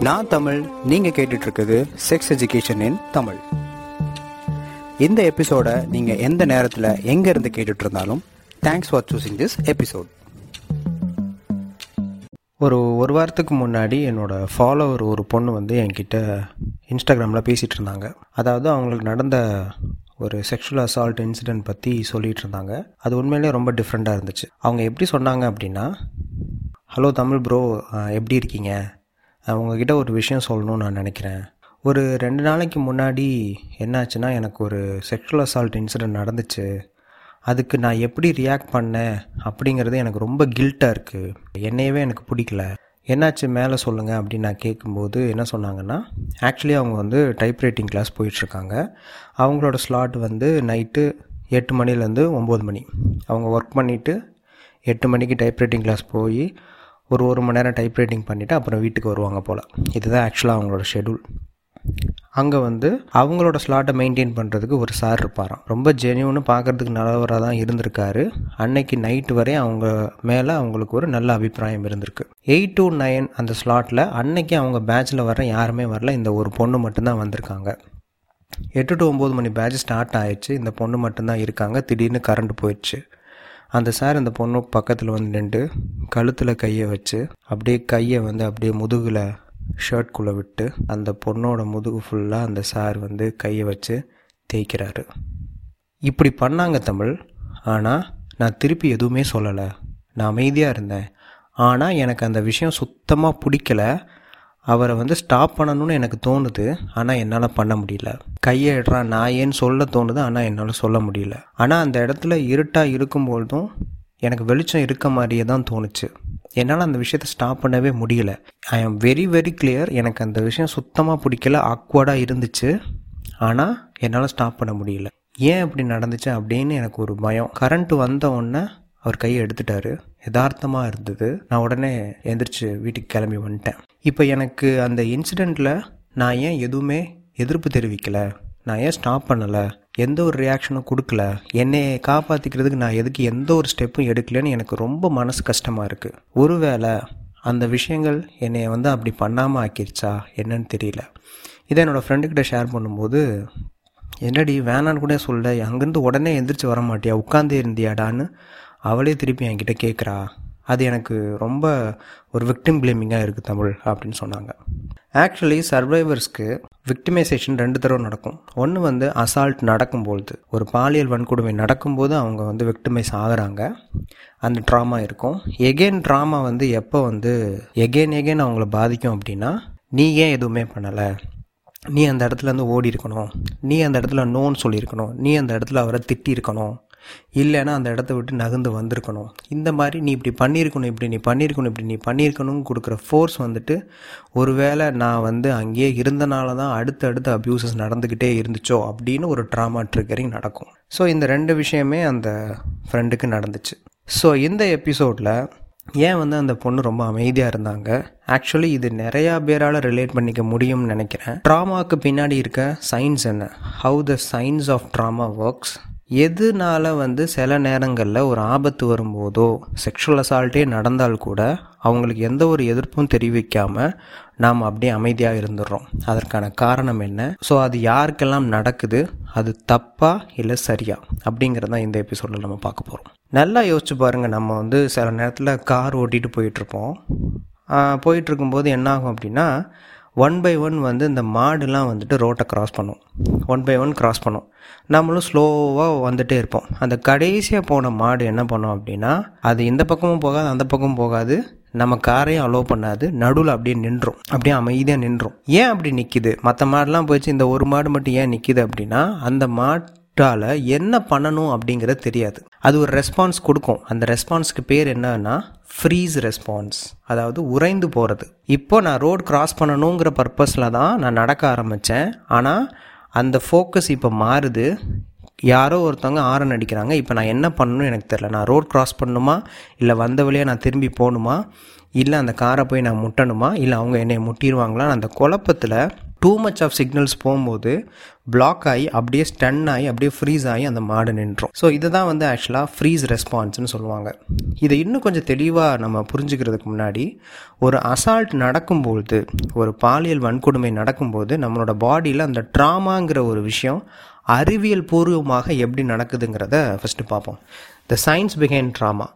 நான் தமிழ் நீங்கள் கேட்டுட்ருக்குது செக்ஸ் எஜுகேஷன் இன் தமிழ். இந்த எபிசோடை நீங்கள் எந்த நேரத்தில் எங்கே இருந்து கேட்டுட்ருந்தாலும் thanks for choosing this episode ஒரு ஒரு வாரத்துக்கு முன்னாடி என்னோட ஃபாலோவர் ஒரு பொண்ணு வந்து என்கிட்ட இன்ஸ்டாகிராமில் பேசிகிட்டு இருந்தாங்க அதாவது அவங்களுக்கு நடந்த ஒரு செக்ஷுவல் அசால்ட் இன்சிடென்ட் பற்றி சொல்லிகிட்டு இருந்தாங்க அது உண்மையிலே ரொம்ப டிஃப்ரெண்ட்டாக இருந்துச்சு. அவங்க எப்படி சொன்னாங்க அப்படின்னா ஹலோ தமிழ் ப்ரோ எப்படி இருக்கீங்க? உங்ககிட்ட ஒரு விஷயம் சொல்லணும்னு நான் நினைக்கிறேன். ஒரு ரெண்டு நாளைக்கு முன்னாடி என்னாச்சுன்னா எனக்கு ஒரு செக்ஷுவல் அசால்ட் இன்சிடென்ட் நடந்துச்சு. அதுக்கு நான் எப்படி ரியாக்ட் பண்ணேன்? அப்படிங்கிறது எனக்கு ரொம்ப கில்ட்டாக இருக்குது என்னையவே எனக்கு பிடிக்கல. என்னாச்சு மேலே சொல்லுங்கள் அப்படின்னு நான் கேட்கும்போது என்ன சொன்னாங்கன்னா ஆக்சுவலி அவங்க வந்து டைப் ரைட்டிங் கிளாஸ் போயிட்டுருக்காங்க. அவங்களோட ஸ்லாட் வந்து நைட்டு எட்டு மணிலேருந்து ஒம்பது மணி. அவங்க ஒர்க் பண்ணிவிட்டு எட்டு மணிக்கு டைப் ரைட்டிங் கிளாஸ் போய் ஒரு ஒரு மணி நேரம் டைப் ரைட்டிங் பண்ணிவிட்டு அப்புறம் வீட்டுக்கு வருவாங்க போல். இதுதான் ஆக்சுவலாக அவங்களோட ஷெடியூல் அங்கே வந்து அவங்களோட ஸ்லாட்டை மெயின்டைன் பண்ணுறதுக்கு ஒரு சார் இருப்பாராம். ரொம்ப ஜெனியூன்னு பார்க்குறதுக்கு நல்லவராக தான் இருந்திருக்காரு. அன்னைக்கு நைட்டு வரை அவங்க மேலே அவங்களுக்கு ஒரு நல்ல அபிப்பிராயம் இருந்திருக்கு. எயிட் டு நைன் அந்த ஸ்லாட்டில் அன்னைக்கு அவங்க பேட்சில் வர யாருமே வரல. இந்த ஒரு பொண்ணு மட்டும்தான் வந்திருக்காங்க. எட்டு டு ஒம்பது மணி பேட்ச் ஸ்டார்ட் ஆயிடுச்சு. இந்த பொண்ணு மட்டும்தான் இருக்காங்க. திடீர்னு கரண்ட் போயிடுச்சு. அந்த சார் அந்த பொண்ணு பக்கத்தில் வந்து நின்று கழுத்தில் கையை வச்சு அப்படியே கையை வந்து அப்படியே முதுகில் ஷர்ட்குள்ளே விட்டு அந்த பொண்ணோட முதுகு ஃபுல்லாக அந்த சார் வந்து கையை வச்சு தேய்க்கிறாரு. இப்படி பண்ணாங்க தமிழ். ஆனால் நான் திருப்பி எதுவுமே சொல்லலை. நான் அமைதியாக இருந்தேன். ஆனால் எனக்கு அந்த விஷயம் சுத்தமாக பிடிக்கல. அவரை வந்து ஸ்டாப் பண்ணணும்னு எனக்கு தோணுது. ஆனால் என்னால் பண்ண முடியல. கையை எடுறா நான் ஏன்னு சொல்ல தோணுது? ஆனால் என்னால் சொல்ல முடியல. ஆனால் அந்த இடத்துல இருட்டாக இருக்கும்பொழுதும் எனக்கு வெளிச்சம் இருக்க மாதிரியே தான் தோணுச்சு. என்னால் அந்த விஷயத்தை ஸ்டாப் பண்ணவே முடியல. ஐ ஆம் வெரி வெரி கிளியர் எனக்கு அந்த விஷயம் சுத்தமாக பிடிக்கல ஆக்வர்டாக இருந்துச்சு. ஆனால் என்னால் ஸ்டாப் பண்ண முடியல. ஏன் இப்படி நடந்துச்சு அப்படின்னு எனக்கு ஒரு பயம். கரண்ட் வந்த உடனே அவர் கையை எடுத்துட்டாரு. யதார்த்தமாக இருந்தது. நான் உடனே எந்திரிச்சு வீட்டுக்கு கிளம்பி வந்துட்டேன். இப்போ எனக்கு அந்த இன்சிடெண்ட்டில் நான் ஏன் எதுவுமே எதிர்ப்பு தெரிவிக்கலை? நான் ஏன் ஸ்டாப் பண்ணலை? எந்த ஒரு ரியாக்ஷனும் கொடுக்கல. என்னை காப்பாற்றிக்கிறதுக்கு நான் எதுக்கு எந்த ஒரு ஸ்டெப்பும் எடுக்கலைன்னு எனக்கு ரொம்ப மனசு கஷ்டமாக இருக்குது ஒருவேளை அந்த விஷயங்கள் என்னை வந்து அப்படி பண்ணாமல் ஆக்கிருச்சா? என்னன்னு தெரியல. இதை என்னோடய ஃப்ரெண்டுக்கிட்ட ஷேர் பண்ணும்போது என்னடி வேணான்னு கூட சொல்ல அங்கேருந்து உடனே எந்திரிச்சு வர மாட்டியா? உட்காந்தே இருந்தியாடான்னு அவளே திருப்பி என்கிட்ட கேட்குறா அது எனக்கு ரொம்ப ஒரு விக்டிம் பிளேமிங்காக இருக்குது தமிழ் அப்படின்னு சொன்னாங்க. ஆக்சுவலி சர்வைவர்ஸ்க்கு விக்டிமைசேஷன் ரெண்டு தடவை நடக்கும். ஒன்று வந்து அசால்ட் நடக்கும்பொழுது ஒரு பாலியல் வன்கொடுமை நடக்கும்போது அவங்க வந்து விக்டிமைஸ் ஆகிறாங்க. அந்த ட்ராமா இருக்கும். எகெயின் ட்ராமா வந்து எப்போ வந்து எகெயின் எகெயின் அவங்கள பாதிக்கும் அப்படின்னா நீ ஏன் எதுவுமே பண்ணலை? நீ அந்த இடத்துல இருந்து ஓடி இருக்கணும் நீ அந்த இடத்துல நோன்னு சொல்லியிருக்கணும். நீ அந்த இடத்துல அவரை திட்டி இருக்கணும் இல்லைன்னா அந்த இடத்த விட்டு நகர்ந்து வந்திருக்கணும். இந்த மாதிரி நீ இப்படி பண்ணியிருக்கணும் இப்படி நீ பண்ணியிருக்கணும் இப்படி நீ பண்ணியிருக்கணும்னு கொடுக்குற ஃபோர்ஸ் வந்துட்டு ஒருவேளை நான் வந்து அங்கேயே இருந்தனால தான் அடுத்தடுத்த அப்யூசஸ் நடந்துக்கிட்டே இருந்துச்சோ அப்படின்னு ஒரு ட்ராமா ட்ரிகரிங் நடக்கும். ஸோ இந்த ரெண்டு விஷயமே அந்த ஃப்ரெண்டுக்கு நடந்துச்சு. ஸோ இந்த எபிசோடில் ஏன் வந்து அந்த பொண்ணு ரொம்ப அமைதியாக இருந்தாங்க? ஆக்சுவலி இது நிறையா பேரால் ரிலேட் பண்ணிக்க முடியும்னு நினைக்கிறேன். ட்ராமாவுக்கு பின்னாடி இருக்க சயின்ஸ் என்ன? How the science of trauma works எதுனால வந்து சில நேரங்களில் ஒரு ஆபத்து வரும்போதோ செக்ஷுவல் அசால்ட்டே நடந்தால் கூட அவங்களுக்கு எந்த ஒரு எதிர்ப்பும் தெரிவிக்காமல் நாம் அப்படியே அமைதியாக இருந்துடுறோம் அதற்கான காரணம் என்ன? ஸோ அது யாருக்கெல்லாம் நடக்குது? அது தப்பா இல்லை சரியா? அப்படிங்கிறது தான் இந்த எபிசோடில் நம்ம பார்க்க போகிறோம் நல்லா யோசிச்சு பாருங்கள் நம்ம வந்து சில நேரத்தில் கார் ஓட்டிகிட்டு போயிட்டுருப்போம் போயிட்டுருக்கும்போது என்ன ஆகும் அப்படின்னா ஒன் பை ஒன் வந்து இந்த மாடுலாம் வந்துட்டு ரோட்டை க்ராஸ் பண்ணும். ஒன் பை ஒன் க்ராஸ் பண்ணும். நம்மளும் ஸ்லோவாக வந்துகிட்டே இருப்போம். அந்த கடைசியாக போன மாடு என்ன பண்ணோம் அப்படின்னா அது இந்த பக்கமும் போகாது அந்த பக்கமும் போகாது. நம்ம காரையும் அலோவ் பண்ணாது. நடுவில் அப்படியே நின்றோம். அப்படியே அமைதியாக நின்றோம். ஏன் அப்படி நிற்கிது மற்ற மாடுலாம் போயிடுச்சு இந்த ஒரு மாடு மட்டும் ஏன் நிற்கிது அப்படின்னா அந்த மாட்டால் என்ன பண்ணணும் அப்படிங்கிறது தெரியாது. அது ஒரு ரெஸ்பான்ஸ் கொடுக்கும். அந்த ரெஸ்பான்ஸ்க்கு பேர் என்னன்னா ஃப்ரீஸ் ரெஸ்பான்ஸ் அதாவது உறைந்து போகிறது இப்போ நான் ரோடு கிராஸ் பண்ணணுங்கிற பர்பஸில் தான் நான் நடக்க ஆரம்பித்தேன் ஆனால் அந்த ஃபோக்கஸ் இப்போ மாறுது. யாரோ ஒருத்தவங்க ஆரன் அடிக்கிறாங்க. இப்போ நான் என்ன பண்ணணும்னு எனக்கு தெரில நான் ரோட் கிராஸ் பண்ணணுமா? இல்லை வந்த வழியாக நான் திரும்பி போகணுமா? இல்லை அந்த காரை போய் நான் முட்டணுமா? இல்லை அவங்க என்னை முட்டிடுவாங்களா? அந்த குழப்பத்தில் டூ மச் ஆஃப் சிக்னல்ஸ் போகும்போது பிளாக் ஆகி அப்படியே ஸ்டன் ஆகி அப்படியே ஃப்ரீஸ் ஆகி அந்த மாடு நின்றோம். ஸோ இதை தான் வந்து ஆக்சுவலாக ஃப்ரீஸ் ரெஸ்பான்ஸ்னு சொல்லுவாங்க. இதை இன்னும் கொஞ்சம் தெளிவாக நம்ம புரிஞ்சுக்கிறதுக்கு முன்னாடி ஒரு அசால்ட் நடக்கும்போது ஒரு பாலியல் வன்கொடுமை நடக்கும்போது நம்மளோட பாடியில் அந்த ட்ராமாங்கிற ஒரு விஷயம் அறிவியல் பூர்வமாக எப்படி நடக்குதுங்கிறத ஃபஸ்ட்டு பார்ப்போம். The science behind trauma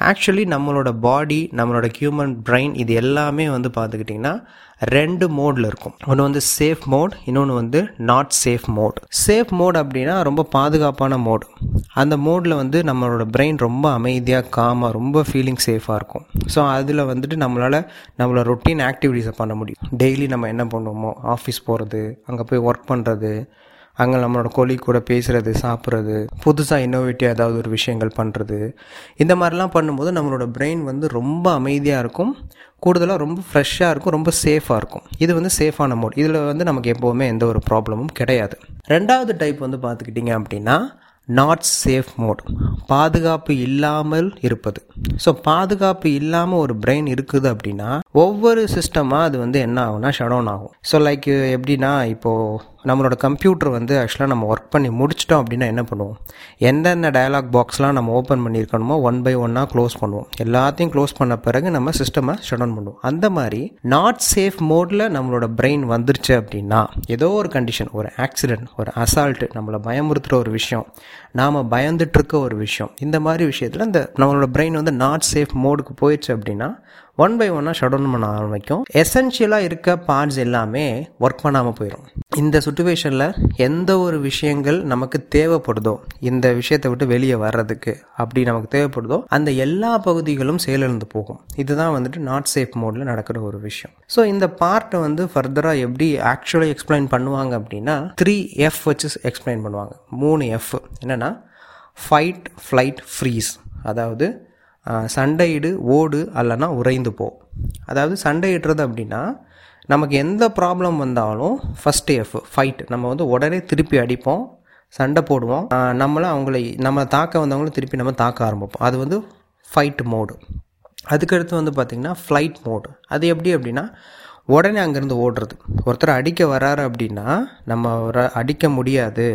actually நம்மளோட பாடி நம்மளோட ஹியூமன் பிரெயின் இது எல்லாமே வந்து பார்த்துக்கிட்டிங்கன்னா ரெண்டு மோடில் இருக்கும். ஒன்று வந்து சேஃப் மோட் இன்னொன்று வந்து not safe mode safe mode அப்படின்னா ரொம்ப பாதுகாப்பான மோடு அந்த மோடில் வந்து நம்மளோட பிரெயின் ரொம்ப அமைதியாக காமாக ரொம்ப ஃபீலிங் சேஃபாக இருக்கும். ஸோ அதில் வந்துட்டு நம்மளால் நம்மளோட ரொட்டீன் ஆக்டிவிட்டீஸை பண்ண முடியும். டெய்லி நம்ம என்ன பண்ணுவோமோ ஆஃபீஸ் போகிறது அங்கே போய் ஒர்க் பண்ணுறது அங்கே நம்மளோட கொலி கூட பேசுகிறது சாப்பிட்றது புதுசாக இன்னோவேட்டிவ் ஏதாவது ஒரு விஷயங்கள் பண்ணுறது இந்த மாதிரிலாம் பண்ணும்போது நம்மளோட பிரெயின் வந்து ரொம்ப அமைதியாக இருக்கும். கூடுதலாக ரொம்ப ஃப்ரெஷ்ஷாக இருக்கும் ரொம்ப சேஃபாக இருக்கும். இது வந்து சேஃபான மோட் இதில் வந்து நமக்கு எப்போவுமே எந்த ஒரு ப்ராப்ளமும் கிடையாது. ரெண்டாவது டைப் வந்து பார்த்துக்கிட்டிங்க அப்படின்னா நாட் சேஃப் மோட் பாதுகாப்பு இல்லாமல் இருப்பது. ஸோ பாதுகாப்பு இல்லாமல் ஒரு பிரெயின் இருக்குது அப்படின்னா ஒவ்வொரு சிஸ்டமாக அது வந்து என்ன ஆகும்னா ஷடவுன் ஆகும். ஸோ லைக் எப்படின்னா இப்போது நம்மளோட கம்ப்யூட்டர் வந்து ஆக்சுவலாக நம்ம ஒர்க் பண்ணி முடிச்சிட்டோம் அப்படின்னா என்ன பண்ணுவோம்? எந்தெந்த டயலாக் பாக்ஸ்லாம் நம்ம ஓப்பன் பண்ணியிருக்கணுமோ ஒன் பை ஒன்னாக க்ளோஸ் பண்ணுவோம். எல்லாத்தையும் க்ளோஸ் பண்ண பிறகு நம்ம சிஸ்டமை ஷட் டவுன் பண்ணுவோம். அந்த மாதிரி நாட் சேஃப் மோடில் நம்மளோட பிரெயின் வந்துருச்சு அப்படின்னா ஏதோ ஒரு கண்டிஷன் ஒரு ஆக்சிடென்ட் ஒரு அசால்ட்டு நம்மளை பயமுறுத்துகிற ஒரு விஷயம் நாம் பயந்துட்டுருக்க ஒரு விஷயம் இந்த மாதிரி விஷயத்தில் இந்த நம்மளோட பிரெயின் வந்து நாட் சேஃப் மோடுக்கு போயிடுச்சு அப்படின்னா ஒன் பை ஒன்னாக ஷட் டவுன் பண்ண ஆரம்பிக்கும். எசென்ஷியலாக இருக்க பார்ட்ஸ் எல்லாமே ஒர்க் பண்ணாமல் போயிடும் இந்த சுச்சுவேஷனில் எந்த ஒரு விஷயங்கள் நமக்கு தேவைப்படுதோ இந்த விஷயத்தை விட்டு வெளியே வர்றதுக்கு அப்படி நமக்கு தேவைப்படுதோ அந்த எல்லா பகுதிகளும் செயலிழந்து போகும். இதுதான் வந்துட்டு நாட் சேஃப் மோடில் நடக்கிற ஒரு விஷயம். ஸோ இந்த பார்ட்டை வந்து ஃபர்தராக எப்படி ஆக்சுவலாக எக்ஸ்பிளைன் பண்ணுவாங்க அப்படின்னா த்ரீ எஃப் வச்சு எக்ஸ்பிளைன் பண்ணுவாங்க. மூணு எஃப் என்னென்னா ஃபைட் ஃப்ளைட் ஃப்ரீஸ் அதாவது சண்டையிடு ஓடு அல்லனா உறைந்து போ. அதாவது சண்டையிடுறது அப்படின்னா நமக்கு எந்த ப்ராப்ளம் வந்தாலும் ஃபஸ்ட் எஃப் ஃபைட் நம்ம வந்து உடனே திருப்பி அடிப்போம் சண்டை போடுவோம். நம்மளை அவங்கள நம்ம தாக்க வந்தவங்களும் திருப்பி நம்ம தாக்க ஆரம்பிப்போம். அது வந்து ஃபைட் மோடு அதுக்கடுத்து வந்து பார்த்திங்கன்னா ஃப்ளைட் மோடு அது எப்படி அப்படின்னா உடனே அங்கேருந்து ஓடுறது. ஒருத்தர் அடிக்க வராரு அப்படின்னா நம்ம அடிக்க முடியாது.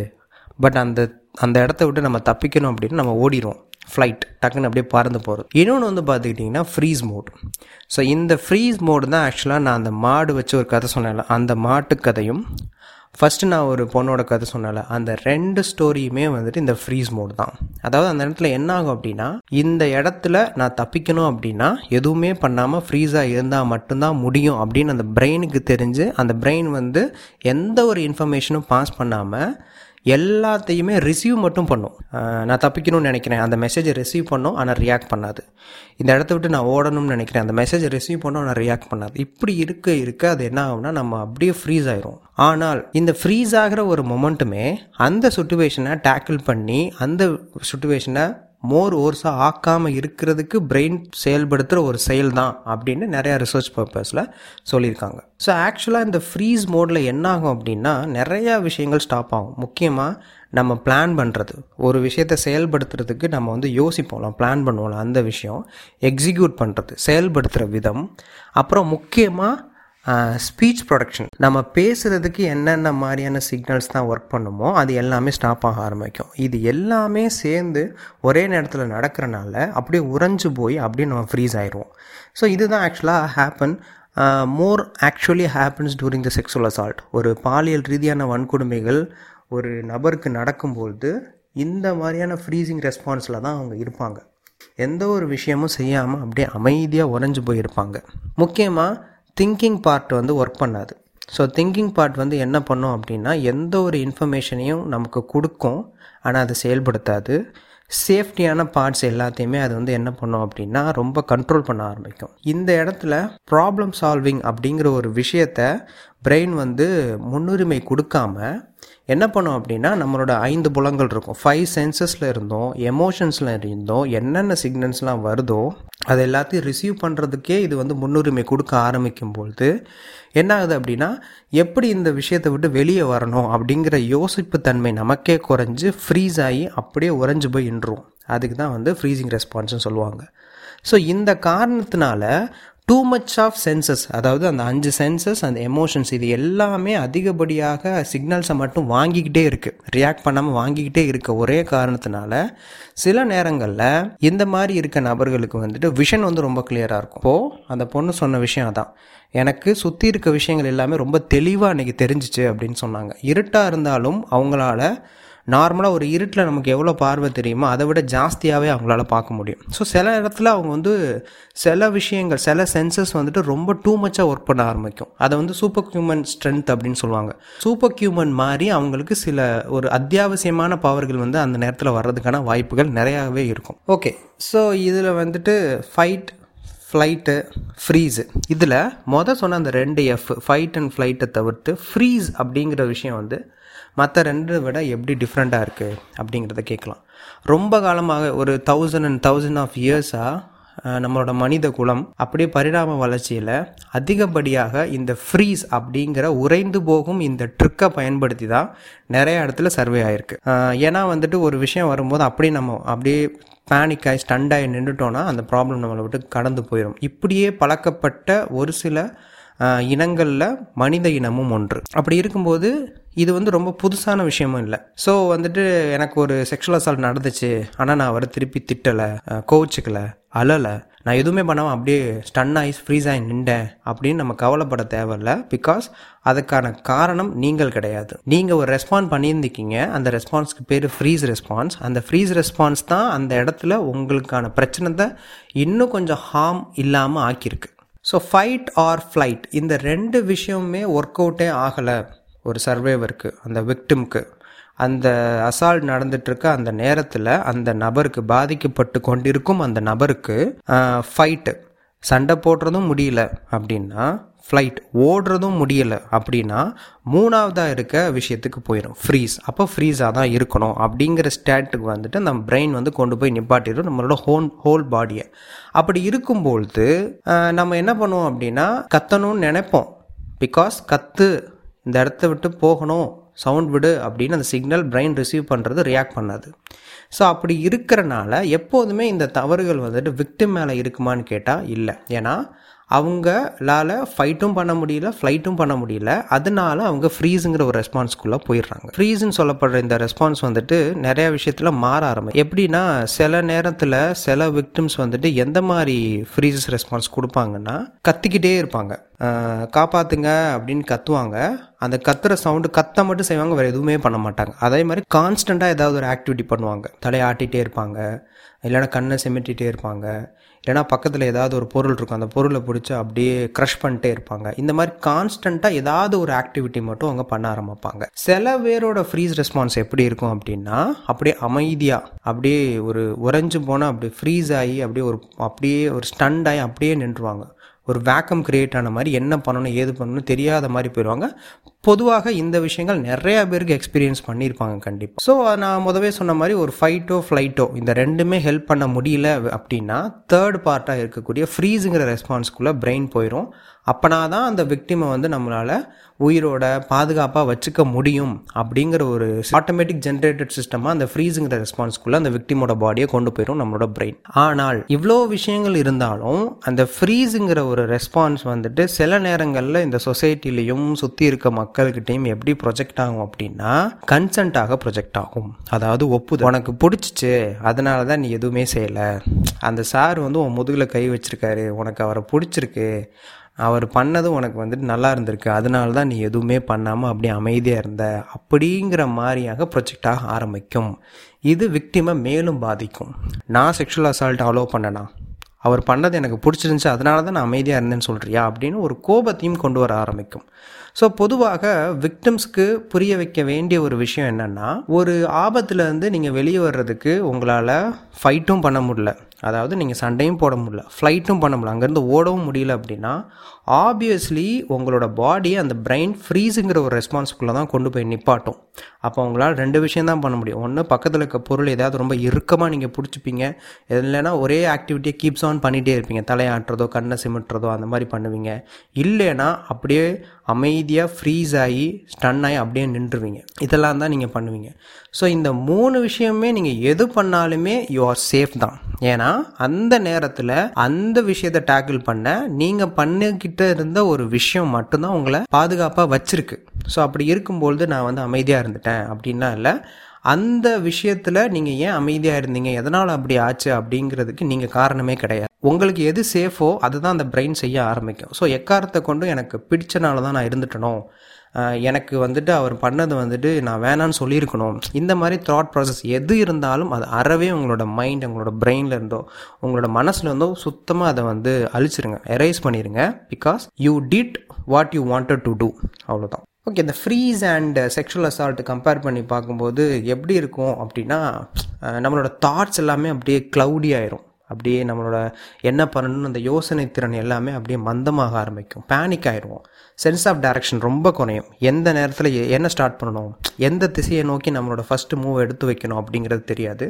பட் அந்த அந்த இடத்த விட்டு நம்ம தப்பிக்கணும் அப்படின்னு நம்ம ஓடிடுவோம். ஃப்ளைட் டக்குன்னு அப்படியே பறந்து போகிறது இன்னொன்று வந்து பார்த்துக்கிட்டிங்கன்னா ஃப்ரீஸ் மோட் ஸோ இந்த ஃப்ரீஸ் மோடு தான் ஆக்சுவலாக நான் அந்த மாடு வச்சு ஒரு கதை சொன்னேன்ல அந்த மாட்டு கதையும் ஃபஸ்ட்டு நான் ஒரு பொண்ணோட கதை சொன்னல அந்த ரெண்டு ஸ்டோரியுமே வந்துட்டு இந்த ஃப்ரீஸ் மோடு தான். அதாவது அந்த இடத்துல என்ன ஆகும் அப்படின்னா இந்த இடத்துல நான் தப்பிக்கணும் அப்படின்னா எதுவுமே பண்ணாமல் ஃப்ரீஸாக இருந்தால் மட்டும்தான் முடியும் அப்படின்னு அந்த பிரெயினுக்கு தெரிஞ்சு அந்த பிரெயின் வந்து எந்த ஒரு இன்ஃபர்மேஷனும் பாஸ் பண்ணாமல் எல்லாத்தையுமே ரிசீவ் மட்டும் பண்ணும். நான் தப்பிக்கணும்னு நினைக்கிறேன். அந்த மெசேஜை ரிசீவ் பண்ணோம் ஆனால் ரியாக்ட் பண்ணாது. இந்த இடத்த விட்டு நான் ஓடணும்னு நினைக்கிறேன். அந்த மெசேஜை ரிசீவ் பண்ணோம் ஆனால் ரியாக்ட் பண்ணாது. இப்படி இருக்க இருக்க அது என்ன ஆகும்னா நம்ம அப்படியே ஃப்ரீஸ் ஆயிரும். ஆனால் இந்த ஃப்ரீஸ் ஆகிற ஒரு மொமெண்ட்டுமே அந்த சுச்சுவேஷனை டேக்கிள் பண்ணி அந்த சுச்சுவேஷனை மோர் ஓர்ஸாக ஆக்காமல் இருக்கிறதுக்கு பிரெயின் செயல்படுத்துகிற ஒரு செயல் தான் அப்படின்னு நிறையா ரிசர்ச் பர்பஸில் சொல்லியிருக்காங்க. ஸோ ஆக்சுவலாக இந்த ஃப்ரீஸ் மோடில் என்ன ஆகும் அப்படின்னா நிறையா விஷயங்கள் ஸ்டாப் ஆகும். முக்கியமாக நம்ம பிளான் பண்ணுறது ஒரு விஷயத்தை செயல்படுத்துறதுக்கு நம்ம வந்து யோசிப்போம்லாம் பிளான் பண்ணுவோம்லாம் அந்த விஷயம். எக்ஸிக்யூட் பண்ணுறது செயல்படுத்துகிற விதம். அப்புறம் முக்கியமாக ஸ்பீச் ப்ரொடக்ஷன் நம்ம பேசுகிறதுக்கு என்னென்ன மாதிரியான சிக்னல்ஸ் தான் ஒர்க் பண்ணுமோ அது எல்லாமே ஸ்டாப் ஆக ஆரம்பிக்கும். இது எல்லாமே சேர்ந்து ஒரே நேரத்தில் நடக்கிறனால அப்படியே உறைஞ்சு போய் அப்படியே நம்ம ஃப்ரீஸ் ஆயிடுவோம். ஸோ இதுதான் ஆக்சுவலாக happen more actually happens during the sexual assault ஒரு பாலியல் ரீதியான வன்கொடுமைகள் ஒரு நபருக்கு நடக்கும்பொழுது இந்த மாதிரியான ஃப்ரீசிங் ரெஸ்பான்ஸில் தான் அவங்க இருப்பாங்க. எந்த ஒரு விஷயமும் செய்யாமல் அப்படியே அமைதியாக உறைஞ்சு போயிருப்பாங்க. முக்கியமாக திங்கிங் பார்ட் வந்து ஒர்க் பண்ணாது. ஸோ திங்கிங் பார்ட் வந்து என்ன பண்ணும் அப்படின்னா எந்த ஒரு இன்ஃபர்மேஷனையும் நமக்கு கொடுக்கும் ஆனால் அது செயல்படுத்தாது. சேஃப்டியான பார்ட்ஸ் எல்லாத்தையுமே அது வந்து என்ன பண்ணும் அப்படின்னா ரொம்ப கண்ட்ரோல் பண்ண ஆரம்பிக்கும். இந்த இடத்துல ப்ராப்ளம் சால்விங் அப்படிங்கிற ஒரு விஷயத்த பிரெயின் வந்து முன்னுரிமை கொடுக்காம என்ன பண்ணோம் அப்படின்னா நம்மளோட ஐந்து புலங்கள் இருக்கும். ஃபைவ் சென்சஸில் இருந்தோம் எமோஷன்ஸில் இருந்தோம் என்னென்ன சிக்னல்ஸ்லாம் வருதோ அது எல்லாத்தையும் ரிசீவ் பண்ணுறதுக்கே இது வந்து முன்னுரிமை கொடுக்க ஆரம்பிக்கும் பொழுது என்ன ஆகுது அப்படின்னா எப்படி இந்த விஷயத்தை விட்டு வெளியே வரணும் அப்படிங்கிற யோசிப்பு தன்மை நமக்கே குறைஞ்சு ஃப்ரீஸ் ஆகி அப்படியே உறைஞ்சு போய் நின்றும் அதுக்கு தான் வந்து ஃப்ரீசிங் ரெஸ்பான்ஸ்னு சொல்லுவாங்க. ஸோ இந்த காரணத்தினால டூ மச் ஆஃப் சென்சஸ் அதாவது அந்த அஞ்சு சென்சஸ் அந்த எமோஷன்ஸ் இது எல்லாமே அதிகப்படியாக சிக்னல்ஸை மட்டும் வாங்கிக்கிட்டே இருக்குது ரியாக்ட் பண்ணாமல் வாங்கிக்கிட்டே இருக்க. ஒரே காரணத்தினால சில நேரங்களில் இந்த மாதிரி இருக்க நபர்களுக்கு வந்துட்டு விஷன் வந்து ரொம்ப கிளியராக இருக்கும். இப்போது அந்த பொண்ணு சொன்ன விஷயம் அதான். எனக்கு சுற்றி இருக்க விஷயங்கள் எல்லாமே ரொம்ப தெளிவாக அன்றைக்கி தெரிஞ்சிச்சு அப்படின்னு சொன்னாங்க. இருட்டாக இருந்தாலும் அவங்களால நார்மலாக ஒரு இருட்டில் நமக்கு எவ்வளோ பார்வை தெரியுமோ அதை விட ஜாஸ்தியாகவே அவங்களால பார்க்க முடியும். ஸோ சில இடத்துல அவங்க வந்து சில விஷயங்கள் சில சென்சஸ் வந்துட்டு ரொம்ப டூ மச்சாக ஒர்க் பண்ண ஆரம்பிக்கும். அதை வந்து சூப்பர் ஹியூமன் ஸ்ட்ரென்த் அப்படின்னு சொல்லுவாங்க. சூப்பர் ஹியூமன் மாதிரி அவங்களுக்கு சில ஒரு அத்தியாவசியமான பவர்கள் வந்து அந்த நேரத்தில் வர்றதுக்கான வாய்ப்புகள் நிறையாவே இருக்கும். ஓகே ஸோ இதில் வந்துட்டு ஃபைட் ஃப்ளைட்டு ஃப்ரீஸு இதில் மொதல் சொன்ன அந்த ரெண்டு எஃப் ஃபைட் அண்ட் ஃப்ளைட்டை தவிர்த்து ஃப்ரீஸ் அப்படிங்கிற விஷயம் வந்து மற்ற ரெண்டை விட எப்படி டிஃப்ரெண்ட்டாக இருக்குது அப்படிங்கிறத கேட்கலாம். ரொம்ப காலமாக ஒரு தௌசண்ட் அண்ட் தௌசண்ட் ஆஃப் இயர்ஸாக நம்மளோட மனித குலம் அப்படியே பரிணாம வளர்ச்சியில் அதிகப்படியாக இந்த ஃப்ரீஸ் அப்படிங்கிற உறைந்து போகும் இந்த ட்ரிக்கை பயன்படுத்தி தான் நிறைய இடத்துல சர்வே ஆயிருக்கு. ஏன்னா வந்துட்டு ஒரு விஷயம் வரும்போது அப்படியே நம்ம அப்படியே பேனிக் ஆகி ஸ்டண்ட் ஆகி நின்றுட்டோன்னா அந்த ப்ராப்ளம் நம்மளை விட்டு கடந்து போயிடும் இப்படியே பழக்கப்பட்ட ஒரு சில இனங்களில் மனித இனமும் ஒன்று. அப்படி இருக்கும்போது இது வந்து ரொம்ப புதுசான விஷயமும் இல்லை. ஸோ வந்துட்டு எனக்கு ஒரு செக்ஷுவல் அசால்ட் நடந்துச்சு. ஆனால் நான் அவரை திருப்பி திட்டலை கோவிச்சுக்கல அழலை. நான் எதுவுமே பண்ணாமல் அப்படியே ஸ்டன் ஆகி ஃப்ரீஸ் ஆகி நின்றேன் அப்படின்னு நம்ம கவலைப்பட தேவையில்ல. பிகாஸ் அதுக்கான காரணம் நீங்கள் கிடையாது. நீங்கள் ஒரு ரெஸ்பாண்ட் பண்ணியிருந்திருக்கீங்க. அந்த ரெஸ்பான்ஸ்க்கு பேர் ஃப்ரீஸ் ரெஸ்பான்ஸ் அந்த ஃப்ரீஸ் ரெஸ்பான்ஸ் தான் அந்த இடத்துல உங்களுக்கான பிரச்சனை இன்னும் கொஞ்சம் ஹார்ம் இல்லாமல் ஆக்கியிருக்கு. ஸோ ஃபைட் ஆர் ஃப்ளைட் இந்த ரெண்டு விஷயமுமே ஒர்க் அவுட்டே ஆகலை. ஒரு சர்வேவருக்கு அந்த விக்டிம்க்கு. அந்த அசால்ட் நடந்துட்டுருக்க அந்த நேரத்தில் அந்த நபருக்கு பாதிக்கப்பட்டு கொண்டிருக்கும் அந்த நபருக்கு ஃபைட்டு சண்டை போடுறதும் முடியல அப்படின்னா ஃப்ளைட் ஓடுறதும் முடியலை அப்படின்னா மூணாவதாக இருக்க விஷயத்துக்கு போயிடும் ஃப்ரீஸ் அப்போ ஃப்ரீஸாக தான் இருக்கணும் அப்படிங்கிற ஸ்டேட்டுக்கு வந்துட்டு நம்ம பிரெயின் வந்து கொண்டு போய் நிப்பாட்டிடும் நம்மளோட ஹோன் ஹோல் பாடியை அப்படி இருக்கும்பொழுது நம்ம என்ன பண்ணுவோம் அப்படின்னா கத்தணும்னு நினைப்போம். பிகாஸ் கத்து இந்த இடத்த விட்டு போகணும் சவுண்ட் விடு அப்படின்னு அந்த சிக்னல் பிரெயின் ரிசீவ் பண்ணுறது ரியாக்ட் பண்ணாது. ஸோ அப்படி இருக்கிறனால எப்போதுமே இந்த தவறுகள் வந்துட்டு விக்டிம் மேலே இருக்குமான்னு கேட்டால் இல்லை. ஏன்னா அவங்களால ஃபைட்டும் பண்ண முடியல ஃப்ளைட்டும் பண்ண முடியல. அதனால அவங்க ஃப்ரீஸுங்கிற ஒரு ரெஸ்பான்ஸ்குள்ளே போயிடுறாங்க. ஃப்ரீஸ்ன்னு சொல்லப்படுற இந்த ரெஸ்பான்ஸ் வந்துட்டு நிறைய விஷயத்தில் மாற ஆரம்பி எப்படின்னா சில நேரத்தில் சில விக்டிம்ஸ் வந்துட்டு எந்த மாதிரி ஃப்ரீஸ் ரெஸ்பான்ஸ் கொடுப்பாங்கன்னா கத்திக்கிட்டே இருப்பாங்க. காப்பாத்துங்க அப்படின்னு கத்துவாங்க. அந்த கத்துற சவுண்டு கத்த மட்டும் செய்வாங்க வேறு எதுவுமே பண்ண மாட்டாங்க. அதே மாதிரி கான்ஸ்டண்ட்டாக ஏதாவது ஒரு ஆக்டிவிட்டி பண்ணுவாங்க. தலையாட்டிகிட்டே இருப்பாங்க. இல்லைன்னா கண்ணை செமிட்டிகிட்டே இருப்பாங்க. இல்லைனா பக்கத்தில் ஏதாவது ஒரு பொருள் இருக்கும் அந்த பொருளை பிடிச்சி அப்படியே க்ரஷ் பண்ணிட்டே இருப்பாங்க. இந்த மாதிரி கான்ஸ்டண்ட்டாக ஏதாவது ஒரு ஆக்டிவிட்டி மட்டும் அவங்க பண்ண ஆரம்பிப்பாங்க. சில பேரோட ஃப்ரீஸ் ரெஸ்பான்ஸ் எப்படி இருக்கும் அப்படின்னா அப்படியே அமைதியாக அப்படியே ஒரு உறைஞ்சு போனால் அப்படியே ஃப்ரீஸ் ஆகி அப்படியே ஒரு அப்படியே ஒரு ஸ்டண்ட் ஆகி அப்படியே நின்றுவாங்க. ஒரு வேக்கம் க்ரியேட் ஆன மாதிரி என்ன பண்ணணும் ஏது பண்ணணும் தெரியாத மாதிரி போயிடுவாங்க. பொதுவாக இந்த விஷயங்கள் நிறையா பேருக்கு எக்ஸ்பீரியன்ஸ் பண்ணியிருப்பாங்க கண்டிப்பாக ஸோ நான் முதவே சொன்ன மாதிரி ஒரு ஃபைட்டோ ஃப்ளைட்டோ இந்த ரெண்டுமே ஹெல்ப் பண்ண முடியல அப்படின்னா தேர்ட் பார்ட்டாக இருக்கக்கூடிய ஃப்ரீஸுங்கிற ரெஸ்பான்ஸ்குள்ளே பிரெயின் போயிடும் அப்போனா தான் அந்த விக்டிமை வந்து நம்மளால் உயிரோட பாதுகாப்பாக வச்சுக்க முடியும் அப்படிங்கிற ஒரு ஆட்டோமேட்டிக் ஜென்ரேட்டட் சிஸ்டமாக அந்த ஃப்ரீஸுங்கிற ரெஸ்பான்ஸ்குள்ளே அந்த விக்டிமோட பாடியை கொண்டு போயிடும் நம்மளோட பிரெயின் ஆனால் இவ்வளோ விஷயங்கள் இருந்தாலும் அந்த ஃப்ரீஸுங்கிற ஒரு ரெஸ்பான்ஸ் வந்துட்டு சில நேரங்களில் இந்த சொசைட்டிலையும் சுற்றி இருக்க மக்கள்கிட்டையும் எப்படி ப்ரொஜெக்ட் ஆகும் அப்படின்னா கன்சென்ட்டாக ப்ரொஜெக்ட் ஆகும். அதாவது ஒப்புது உனக்கு பிடிச்சிச்சு அதனால தான் நீ எதுவுமே செய்யலை. அந்த சார் வந்து உன் முதுகில் கை வச்சிருக்காரு உனக்கு அவரை பிடிச்சிருக்கு அவர் பண்ணதும் உனக்கு வந்துட்டு நல்லா இருந்திருக்கு. அதனால தான் நீ எதுவுமே பண்ணாமல் அப்படியே அமைதியாக இருந்த. அப்படிங்கிற மாதிரியாக ப்ரொஜெக்டாக ஆரம்பிக்கும். இது விக்டிமை மேலும் பாதிக்கும். நான் செக்ஷுவல் அசால்ட் அலோவ் பண்ணனா? அவர் பண்ணது எனக்கு பிடிச்சிருந்துச்சு அதனால தான் நான் அமைதியாக இருந்தேன்னு சொல்கிறியா அப்படின்னு ஒரு கோபத்தையும் கொண்டு வர ஆரம்பிக்கும். ஸோ பொதுவாக விக்டிம்ஸ்க்கு புரிய வைக்க வேண்டிய ஒரு விஷயம் என்னென்னா ஒரு ஆபத்துலேருந்து நீங்கள் வெளியே வர்றதுக்கு உங்களால் ஃபைட்டும் பண்ண முடியல. அதாவது நீங்கள் சண்டையும் போட முடியல ஃப்ளைட்டும் பண்ண முடியல. அங்கேருந்து ஓடவும் முடியல அப்படின்னா ஆப்வியஸ்லி உங்களோட பாடி அந்த பிரெயின் ஃப்ரீஸுங்கிற ஒரு ரெஸ்பான்ஸ்குள்ளே தான் கொண்டு போய் நிப்பாட்டும். அப்போ உங்களால் ரெண்டு விஷயம் தான் பண்ண முடியும். ஒன்று பக்கத்தில் இருக்க பொருள் ஏதாவது ரொம்ப இறுக்கமாக நீங்கள் பிடிச்சிப்பீங்க. இல்லைன்னா ஒரே ஆக்டிவிட்டியை கீப்ஸ் ஆன் பண்ணிகிட்டே இருப்பீங்க. தலையாட்டுறதோ கண்ணை சிமிட்டுறதோ அந்த மாதிரி பண்ணுவீங்க. இல்லைன்னா அப்படியே அமைதியாக ஃப்ரீஸ் ஆகி ஸ்டன் ஆகி அப்படியே நின்றுவீங்க இதெல்லாம் தான் நீங்கள் பண்ணுவீங்க. ஸோ இந்த மூணு விஷயமே நீங்கள் எது பண்ணாலுமே யூ ஆர் சேஃப் தான். ஏன்னா அந்த நேரத்தில் அந்த விஷயத்தை டேக்கிள் பண்ண நீங்கள் பண்ணிக்கிட்ட இருந்த ஒரு விஷயம் மட்டும்தான் உங்களை பாதுகாப்பாக வச்சிருக்கு. ஸோ அப்படி இருக்கும்பொழுது நான் வந்து அமைதியாக இருந்துட்டேன் அப்படின்லாம் இல்லை. அந்த விஷயத்தில் நீங்கள் ஏன் அமைதியாக இருந்தீங்க? எதனால் அப்படி ஆச்சு? அப்படிங்கிறதுக்கு நீங்கள் காரணமே கிடையாது. உங்களுக்கு எது சேஃபோ அதுதான் அந்த பிரெயின் செய்ய ஆரம்பிக்கும். ஸோ எக்காரத்தை கொண்டு எனக்கு பிடிச்சனால தான் நான் இருந்துட்டனும் எனக்கு வந்துட்டு அவர் பண்ணது வந்துட்டு நான் வேணான்னு சொல்லியிருக்கணும் இந்த மாதிரி தாட் ப்ராசஸ் எது இருந்தாலும் அது அறவே உங்களோட மைண்ட் உங்களோட பிரெயினில் இருந்தோ உங்களோட மனசில் இருந்தோ சுத்தமாக அதை வந்து அழிச்சிருங்க. எரேஸ் பண்ணிடுங்க because you did what you wanted to do அவ்வளோதான் ஓகே இந்த freeze and sexual assault compare பண்ணி பார்க்கும்போது எப்படி இருக்கும் அப்படின்னா நம்மளோட தாட்ஸ் எல்லாமே அப்படியே க்ளவுடி ஆயிரும். அப்படியே நம்மளோட என்ன பண்ணணும்னு அந்த யோசனை திறன் எல்லாமே அப்படியே மந்தமாக ஆரம்பிக்கும். பேனிக் ஆயிடுவோம். சென்ஸ் ஆஃப் டைரக்ஷன் ரொம்ப குறையும். எந்த நேரத்தில் என்ன ஸ்டார்ட் பண்ணணும்? எந்த திசையை நோக்கி நம்மளோட ஃபஸ்ட்டு மூவ் எடுத்து வைக்கணும் அப்படிங்கிறது தெரியாது.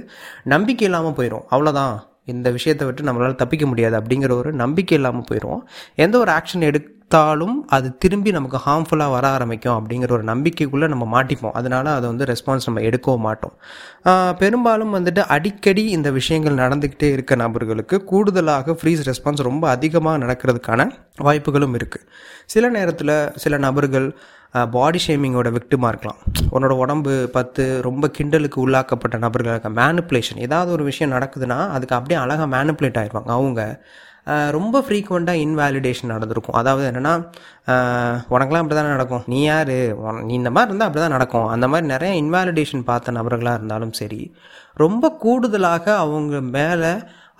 நம்பிக்கை இல்லாமல் போயிடும் அவ்வளோதான் இந்த விஷயத்தை விட்டு நம்மளால் தப்பிக்க முடியாது அப்படிங்கிற ஒரு நம்பிக்கை இல்லாமல் போயிடும் எந்த ஒரு ஆக்ஷன் கொடுத்தாலும் அது திரும்பி நமக்கு ஹார்ம்ஃபுல்லாக வர ஆரம்பிக்கும் அப்படிங்கிற ஒரு நம்பிக்கைக்குள்ளே நம்ம மாட்டிப்போம். அதனால் அதை வந்து ரெஸ்பான்ஸ் நம்ம எடுக்கவும் மாட்டோம். பெரும்பாலும் வந்துட்டு அடிக்கடி இந்த விஷயங்கள் நடந்துக்கிட்டே இருக்க நபர்களுக்கு கூடுதலாக ஃப்ரீஸ் ரெஸ்பான்ஸ் ரொம்ப அதிகமாக நடக்கிறதுக்கான வாய்ப்புகளும் இருக்குது சில நேரத்தில் சில நபர்கள் பாடி ஷேமிங்கோட விக்டிமாக இருக்கலாம். உன்னோட உடம்பு பத்து ரொம்ப கிண்டலுக்கு உள்ளாக்கப்பட்ட நபர்களுக்கு மேனுப்புலேஷன் ஏதாவது ஒரு விஷயம் நடக்குதுன்னா அதுக்கு அப்படியே அழகாக மேனுப்புலேட் ஆயிடுவாங்க அவங்க ரொம்ப ஃப்ரீக்வெண்ட்டாக இன்வாலிடேஷன் நடந்திருக்கும். அதாவது என்னென்னா உனக்கெல்லாம் அப்படி தானே நடக்கும். நீ யார்? நீ இந்த மாதிரி இருந்தால் அப்படி தான் நடக்கும். அந்த மாதிரி நிறைய இன்வாலிடேஷன் பார்த்த நபர்களாக இருந்தாலும் சரி ரொம்ப கூடுதலாக அவங்க மேலே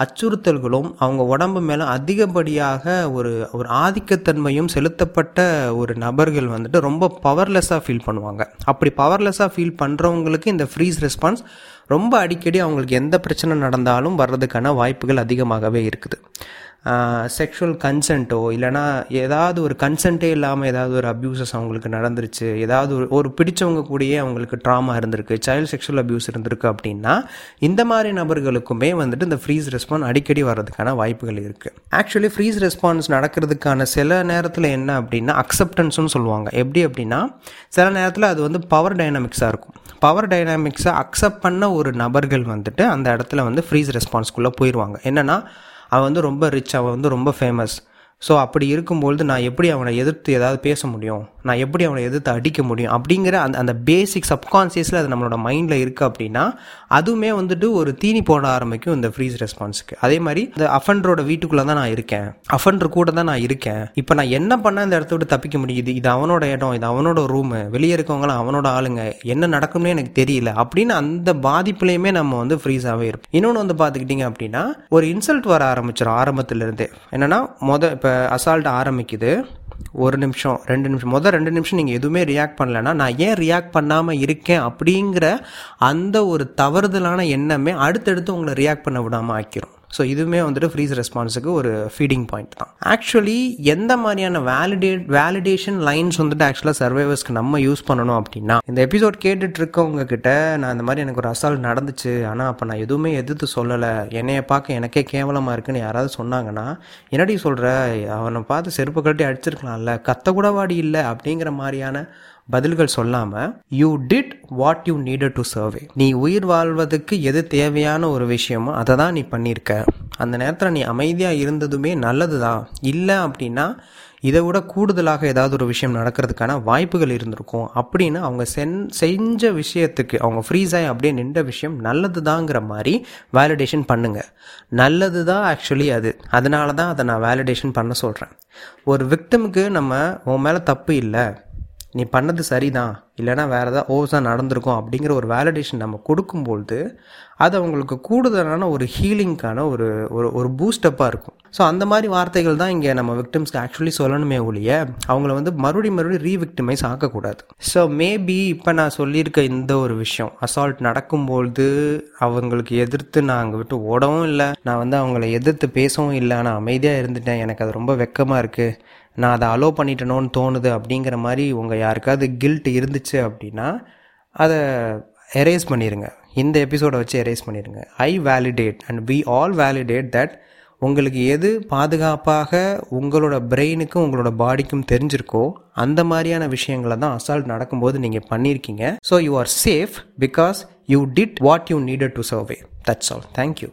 அச்சுறுத்தல்களும் அவங்க உடம்பு மேலே அதிகப்படியாக ஒரு ஒரு ஆதிக்கத்தன்மையும் செலுத்தப்பட்ட ஒரு நபர்கள் வந்துட்டு ரொம்ப பவர்லெஸ்ஸாக ஃபீல் பண்ணுவாங்க. அப்படி பவர்லெஸ்ஸாக ஃபீல் பண்ணுறவங்களுக்கு இந்த ஃப்ரீஸ் ரெஸ்பான்ஸ் ரொம்ப அடிக்கடி அவங்களுக்கு எந்த பிரச்சனை நடந்தாலும் வர்றதுக்கான வாய்ப்புகள் அதிகமாகவே இருக்குது. செக்ஷுவல் கன்சென்ட்டோ இல்லைனா ஏதாவது ஒரு கன்சென்ட்டே இல்லாமல் ஏதாவது ஒரு அப்யூசஸ் அவங்களுக்கு நடந்துருச்சு. ஏதாவது ஒரு ஒரு பிடிச்சவங்க கூடயே அவங்களுக்கு ட்ராமா இருந்திருக்கு சைல்டு செக்ஷுவல் அப்யூஸ் இருந்திருக்கு அப்படின்னா இந்த மாதிரி நபர்களுக்குமே வந்துட்டு இந்த ஃப்ரீஸ் ரெஸ்பான்ஸ் அடிக்கடி வர்றதுக்கான வாய்ப்புகள் இருக்குது ஆக்சுவலி ஃப்ரீஸ் ரெஸ்பான்ஸ் நடக்கிறதுக்கான சில நேரத்தில் என்ன அப்படின்னா அக்செப்டன்ஸ்னு சொல்லுவாங்க. எப்படி அப்படின்னா சில நேரத்தில் அது வந்து பவர் டைனாமிக்ஸாக இருக்கும். பவர் டைனாமிக்ஸை அக்செப்ட் பண்ண ஒரு நபர்கள் வந்துட்டு அந்த இடத்துல வந்து ஃப்ரீஸ் ரெஸ்பான்ஸ்குள்ளே போயிடுவாங்க என்னென்னா அவன் வந்து ரொம்ப ரிச் அவன் வந்து ரொம்ப ஃபேமஸ் ஸோ அப்படி இருக்கும்பொழுது நான் எப்படி அவனை எதிர்த்து ஏதாவது பேச முடியும்? நான் எப்படி அவனை எதிர்த்து அடிக்க முடியும் அப்படிங்கிற அந்த அந்த பேசிக் சப்கான்சியஸில் அது நம்மளோட மைண்டில் இருக்குது அப்படின்னா அதுவுமே வந்துட்டு ஒரு தீனி போட ஆரம்பிக்கும் இந்த ஃப்ரீஸ் ரெஸ்பான்ஸுக்கு அதே மாதிரி இந்த அஃபண்டரோட வீட்டுக்குள்ளே தான் நான் இருக்கேன். அஃபண்டர் கூட தான் நான் இருக்கேன். இப்போ நான் என்ன பண்ண இந்த இடத்த விட்டு தப்பிக்க முடியுது? இது அவனோட இடம் இது அவனோட ரூமு வெளியே இருக்கவங்களாம் அவனோட ஆளுங்க. என்ன நடக்கும்னே எனக்கு தெரியல அப்படின்னு அந்த பாதிப்புலையுமே நம்ம வந்து ஃப்ரீஸாகவே இருப்போம். இன்னொன்று வந்து பார்த்துக்கிட்டிங்க அப்படின்னா ஒரு இன்சல்ட் வர ஆரம்பிச்சிடும் ஆரம்பத்துலேருந்தே. என்னென்னா மொதல் இப்போ அசால்ட் ஆரம்பிக்குது. ஒரு நிமிஷம் ரெண்டு நிமிஷம். மொதல் ரெண்டு நிமிஷம் நீங்கள் எதுவுமே ரியாக்ட் பண்ணலன்னா நான் ஏன் ரியாக்ட் பண்ணாமல் இருக்கேன் அப்படிங்கிற அந்த ஒரு தவறுதலான எண்ணமே அடுத்தடுத்து உங்களை ரியாக்ட் பண்ண விடாமல் ஆக்கிரும். ஸோ இதுவுமே வந்துட்டு ஃப்ரீஸ் ரெஸ்பான்ஸுக்கு ஒரு ஃபீடிங் பாயிண்ட் தான். ஆக்சுவலி எந்த மாதிரியான வேலிடேட் வேலிடேஷன் லைன்ஸ் வந்துட்டு ஆக்சுவலாக சர்வைவர்ஸ்க்கு நம்ம யூஸ் பண்ணணும் அப்படின்னா இந்த எபிசோட் கேட்டுட்டு இருக்கவங்க கிட்ட நான் இந்த மாதிரி எனக்கு ஒரு அசால்ட் நடந்துச்சு. ஆனால் அப்போ நான் எதுவுமே எதிர்த்து சொல்லலை. என்னைய பார்க்க எனக்கே கேவலமாக இருக்குன்னு யாராவது சொன்னாங்கன்னா என்னடி சொல்கிற அவனை பார்த்து செருப்பு கட்டி அடிச்சிருக்கலாம்ல. கத்த கூட வாடி இல்லை அப்படிங்கிற மாதிரியான பதில்கள் சொல்லாமல் you did what you needed to survive நீ உயிர் வாழ்வதற்கு எது தேவையான ஒரு விஷயமோ அதை தான் நீ பண்ணியிருக்க அந்த நேரத்தில் நீ அமைதியாக இருந்ததுமே நல்லது தான் இல்லை அப்படின்னா இதை விட கூடுதலாக ஏதாவது ஒரு விஷயம் நடக்கிறதுக்கான வாய்ப்புகள் இருந்திருக்கும். அப்படின்னு அவங்க சென் செஞ்ச விஷயத்துக்கு அவங்க ஃப்ரீஸ் ஆகி அப்படியே நின்ற விஷயம் நல்லது தாங்கிற மாதிரி வேலிடேஷன் பண்ணுங்கள் நல்லது தான் ஆக்சுவலி அது. அதனால தான் அதை நான் வேலிடேஷன் பண்ண சொல்கிறேன் ஒரு விக்டமுக்கு நம்ம உன் மேலே தப்பு இல்லை. நீ பண்ணது சரிதான் இல்லைனா வேறு ஏதாவது ஓவர்ஸாக நடந்திருக்கும் அப்படிங்கிற ஒரு வேலிடேஷன் நம்ம கொடுக்கும்பொழுது அது அவங்களுக்கு கூடுதலான ஒரு ஹீலிங்க்கான ஒரு ஒரு ஒரு பூஸ்டப்பாக இருக்கும். ஸோ அந்த மாதிரி வார்த்தைகள் தான் இங்கே நம்ம விக்டிம்ஸ்க்கு ஆக்சுவலி சொல்லணுமே ஒழிய அவங்கள வந்து மறுபடியும் மறுபடியும் ரீவிக்டிமைஸ் ஆக்கக்கூடாது. ஸோ மேபி இப்போ நான் சொல்லியிருக்க இந்த ஒரு விஷயம் அசால்ட் நடக்கும்பொழுது அவங்களுக்கு எதிர்த்து நான் அங்கே விட்டு ஓடவும் இல்லை நான் வந்து அவங்கள எதிர்த்து பேசவும் இல்லை நான் அமைதியாக இருந்துட்டேன் எனக்கு அது ரொம்ப வெக்கமாக இருக்குது நான் அதை அலோவ் பண்ணிட்டேனோன்னு தோணுது அப்படிங்கிற மாதிரி உங்கள் யாருக்காவது கில்ட் இருந்துச்சு அப்படின்னா அதை எரேஸ் பண்ணிடுங்க இந்த எபிசோடை வச்சு எரேஸ் பண்ணிடுங்க. I validate and we all validate that உங்களுக்கு எது பாதுகாப்பாக உங்களோட பிரெயினுக்கும் உங்களோட பாடிக்கும் தெரிஞ்சிருக்கோ அந்த மாதிரியான விஷயங்களை தான் அசால்ட் நடக்கும்போது நீங்கள் பண்ணியிருக்கீங்க. So you are safe because you did what you needed to survive that's all thank you